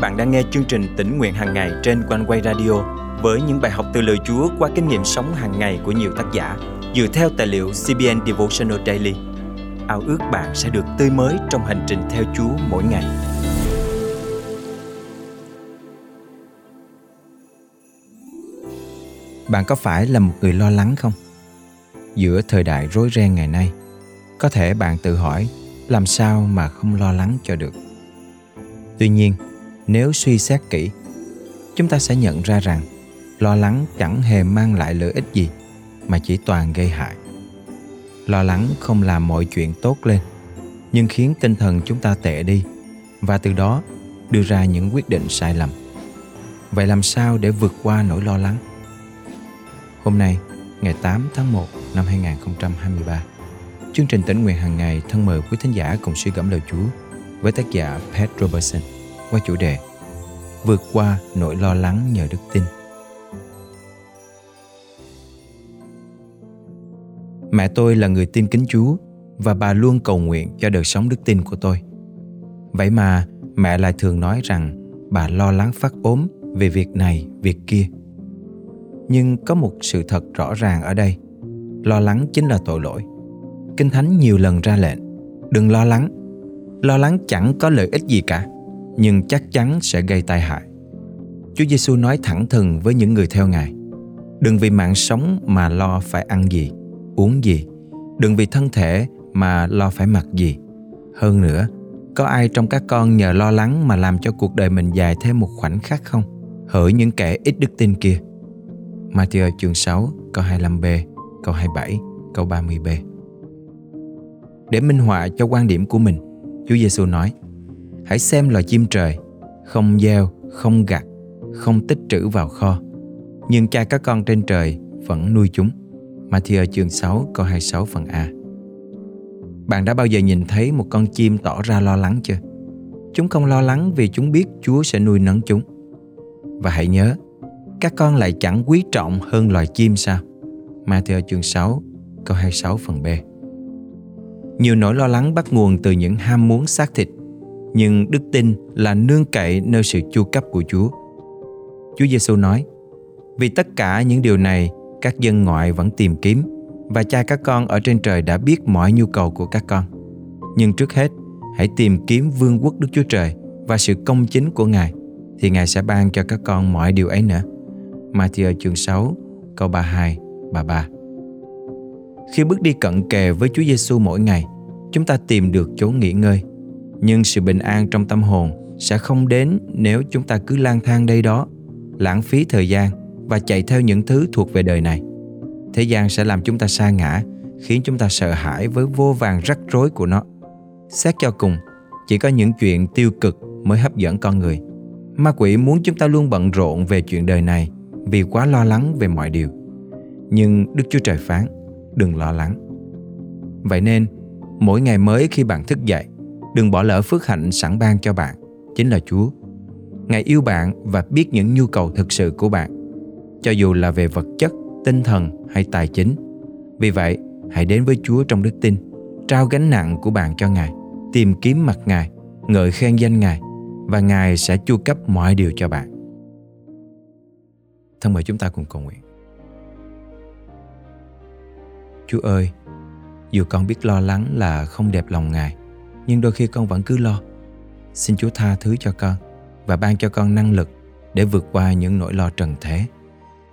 bạn đang nghe chương trình tỉnh nguyện hàng ngày trên quanh quay radio với những bài học từ lời Chúa qua kinh nghiệm sống hàng ngày của nhiều tác giả dựa theo tài liệu CBN Devotional Daily. Ao ước bạn sẽ được tươi mới trong hành trình theo Chúa mỗi ngày. Bạn có phải là một người lo lắng không? Giữa thời đại rối ren ngày nay, có thể bạn tự hỏi làm sao mà không lo lắng cho được. Tuy nhiên, nếu suy xét kỹ, chúng ta sẽ nhận ra rằng lo lắng chẳng hề mang lại lợi ích gì, mà chỉ toàn gây hại. Lo lắng không làm mọi chuyện tốt lên, nhưng khiến tinh thần chúng ta tệ đi, và từ đó đưa ra những quyết định sai lầm. Vậy làm sao để vượt qua nỗi lo lắng? Hôm nay, ngày 8 tháng 1 năm 2023 chương trình tỉnh nguyện hàng ngày thân mời quý thính giả cùng suy gẫm lời Chúa với tác giả Pat Robertson qua chủ đề vượt qua nỗi lo lắng nhờ đức tin. Mẹ tôi là người tin kính Chúa và bà luôn cầu nguyện cho đời sống đức tin của tôi. Vậy mà mẹ lại thường nói rằng bà lo lắng phát ốm về việc này, việc kia. Nhưng có một sự thật rõ ràng ở đây. Lo lắng chính là tội lỗi. Kinh Thánh nhiều lần ra lệnh, đừng lo lắng. Lo lắng chẳng có lợi ích gì cả nhưng chắc chắn sẽ gây tai hại. Chúa Giêsu nói thẳng thừng với những người theo Ngài: Đừng vì mạng sống mà lo phải ăn gì, uống gì, đừng vì thân thể mà lo phải mặc gì. Hơn nữa, có ai trong các con nhờ lo lắng mà làm cho cuộc đời mình dài thêm một khoảnh khắc không? Hỡi những kẻ ít đức tin kia. Matthew chương 6, câu 25b, câu 27, câu 30b. Để minh họa cho quan điểm của mình, Chúa Giêsu nói: Hãy xem loài chim trời, không gieo, không gặt, không tích trữ vào kho. Nhưng cha các con trên trời vẫn nuôi chúng. Matthew chương 6 câu 26 phần A. Bạn đã bao giờ nhìn thấy một con chim tỏ ra lo lắng chưa? Chúng không lo lắng vì chúng biết Chúa sẽ nuôi nấng chúng. Và hãy nhớ, các con lại chẳng quý trọng hơn loài chim sao? Matthew chương 6 câu 26 phần B. Nhiều nỗi lo lắng bắt nguồn từ những ham muốn xác thịt nhưng đức tin là nương cậy nơi sự chu cấp của Chúa. Chúa Giêsu nói: Vì tất cả những điều này các dân ngoại vẫn tìm kiếm và cha các con ở trên trời đã biết mọi nhu cầu của các con. Nhưng trước hết, hãy tìm kiếm vương quốc Đức Chúa Trời và sự công chính của Ngài thì Ngài sẽ ban cho các con mọi điều ấy nữa. Matthew chương 6, câu 32, 33. Khi bước đi cận kề với Chúa Giêsu mỗi ngày, chúng ta tìm được chỗ nghỉ ngơi nhưng sự bình an trong tâm hồn sẽ không đến nếu chúng ta cứ lang thang đây đó, lãng phí thời gian và chạy theo những thứ thuộc về đời này. Thế gian sẽ làm chúng ta sa ngã, khiến chúng ta sợ hãi với vô vàng rắc rối của nó. Xét cho cùng, chỉ có những chuyện tiêu cực mới hấp dẫn con người. Ma quỷ muốn chúng ta luôn bận rộn về chuyện đời này vì quá lo lắng về mọi điều. Nhưng đức chúa trời phán, đừng lo lắng. Vậy nên, mỗi ngày mới khi bạn thức dậy Đừng bỏ lỡ phước hạnh sẵn ban cho bạn, chính là Chúa. Ngài yêu bạn và biết những nhu cầu thực sự của bạn, cho dù là về vật chất, tinh thần hay tài chính. Vì vậy, hãy đến với Chúa trong đức tin, trao gánh nặng của bạn cho Ngài, tìm kiếm mặt Ngài, ngợi khen danh Ngài và Ngài sẽ chu cấp mọi điều cho bạn. Thân mời chúng ta cùng cầu nguyện. Chúa ơi, dù con biết lo lắng là không đẹp lòng Ngài, nhưng đôi khi con vẫn cứ lo. Xin Chúa tha thứ cho con và ban cho con năng lực để vượt qua những nỗi lo trần thế.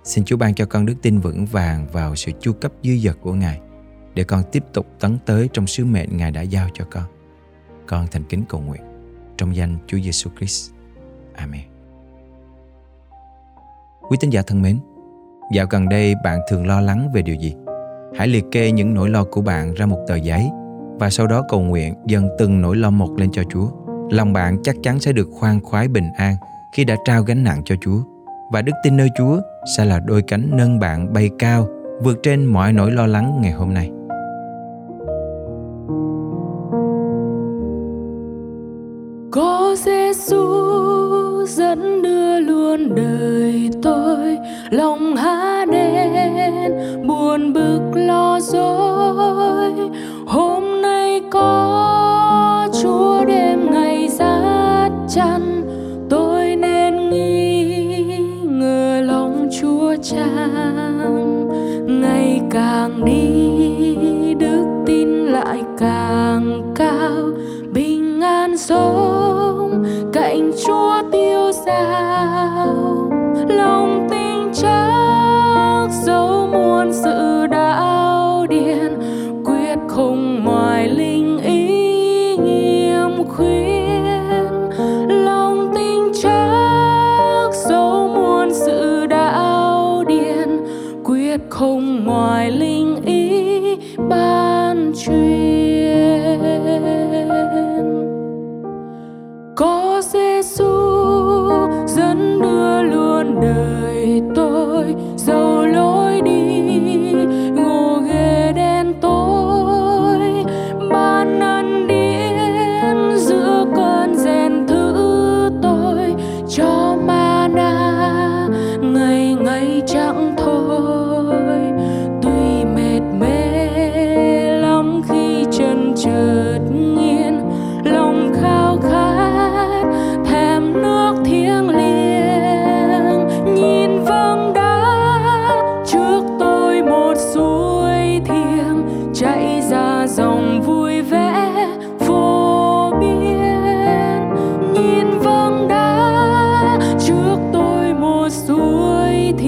Xin Chúa ban cho con đức tin vững vàng vào sự chu cấp dư dật của Ngài để con tiếp tục tấn tới trong sứ mệnh Ngài đã giao cho con. Con thành kính cầu nguyện trong danh Chúa Giêsu Christ. Amen. Quý tín giả thân mến, dạo gần đây bạn thường lo lắng về điều gì? Hãy liệt kê những nỗi lo của bạn ra một tờ giấy và sau đó cầu nguyện dần từng nỗi lo một lên cho Chúa. Lòng bạn chắc chắn sẽ được khoan khoái bình an khi đã trao gánh nặng cho Chúa và đức tin nơi Chúa sẽ là đôi cánh nâng bạn bay cao, vượt trên mọi nỗi lo lắng ngày hôm nay. Quyết không ngoài linh ý ban truyền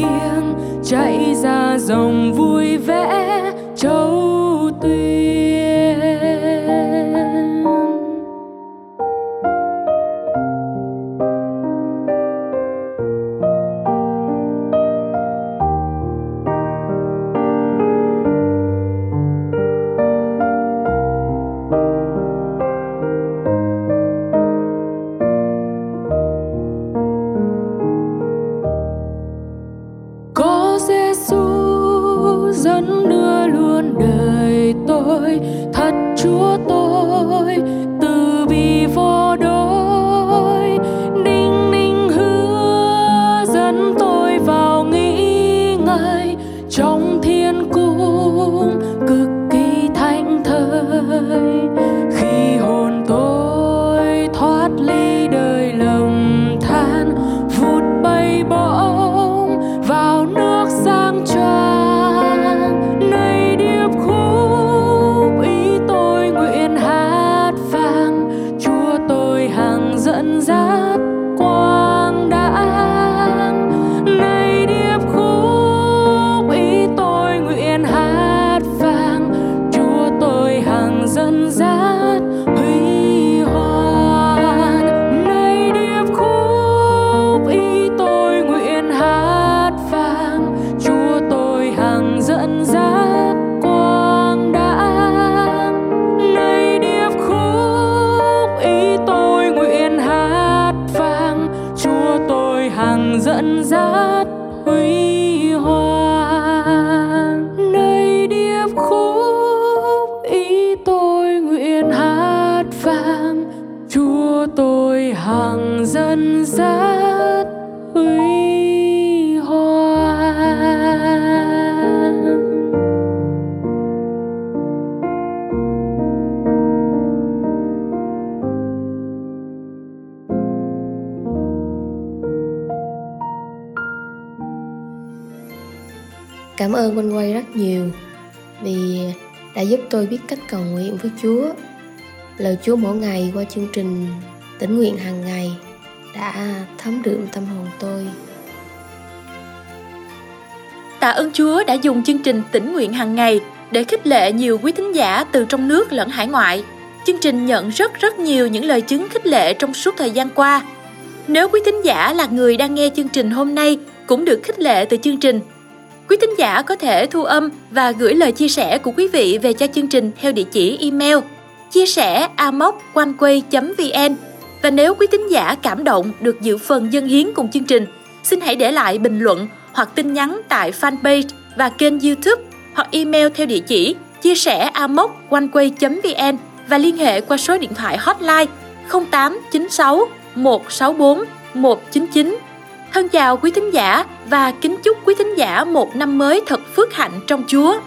suối chạy ra dòng vui vẻ. Tôi hàng dân rất huy hoàng Cảm ơn Quanh Quay rất nhiều vì đã giúp tôi biết cách cầu nguyện với Chúa. Lời Chúa mỗi ngày qua chương trình tĩnh nguyện hàng ngày đã thấm đượm tâm hồn tôi. Tạ ơn Chúa đã dùng chương trình tĩnh nguyện hàng ngày để khích lệ nhiều quý thính giả từ trong nước lẫn hải ngoại. Chương trình nhận rất rất nhiều những lời chứng khích lệ trong suốt thời gian qua. Nếu quý thính giả là người đang nghe chương trình hôm nay cũng được khích lệ từ chương trình, quý thính giả có thể thu âm và gửi lời chia sẻ của quý vị về cho chương trình theo địa chỉ email chia sẻ amoconeway.vn và nếu quý thính giả cảm động được dự phần dân hiến cùng chương trình, xin hãy để lại bình luận hoặc tin nhắn tại fanpage và kênh YouTube hoặc email theo địa chỉ chia sẻ amoconeway.vn và liên hệ qua số điện thoại hotline 0896 164 199. Thân chào quý thính giả và kính chúc quý thính giả một năm mới thật phước hạnh trong Chúa.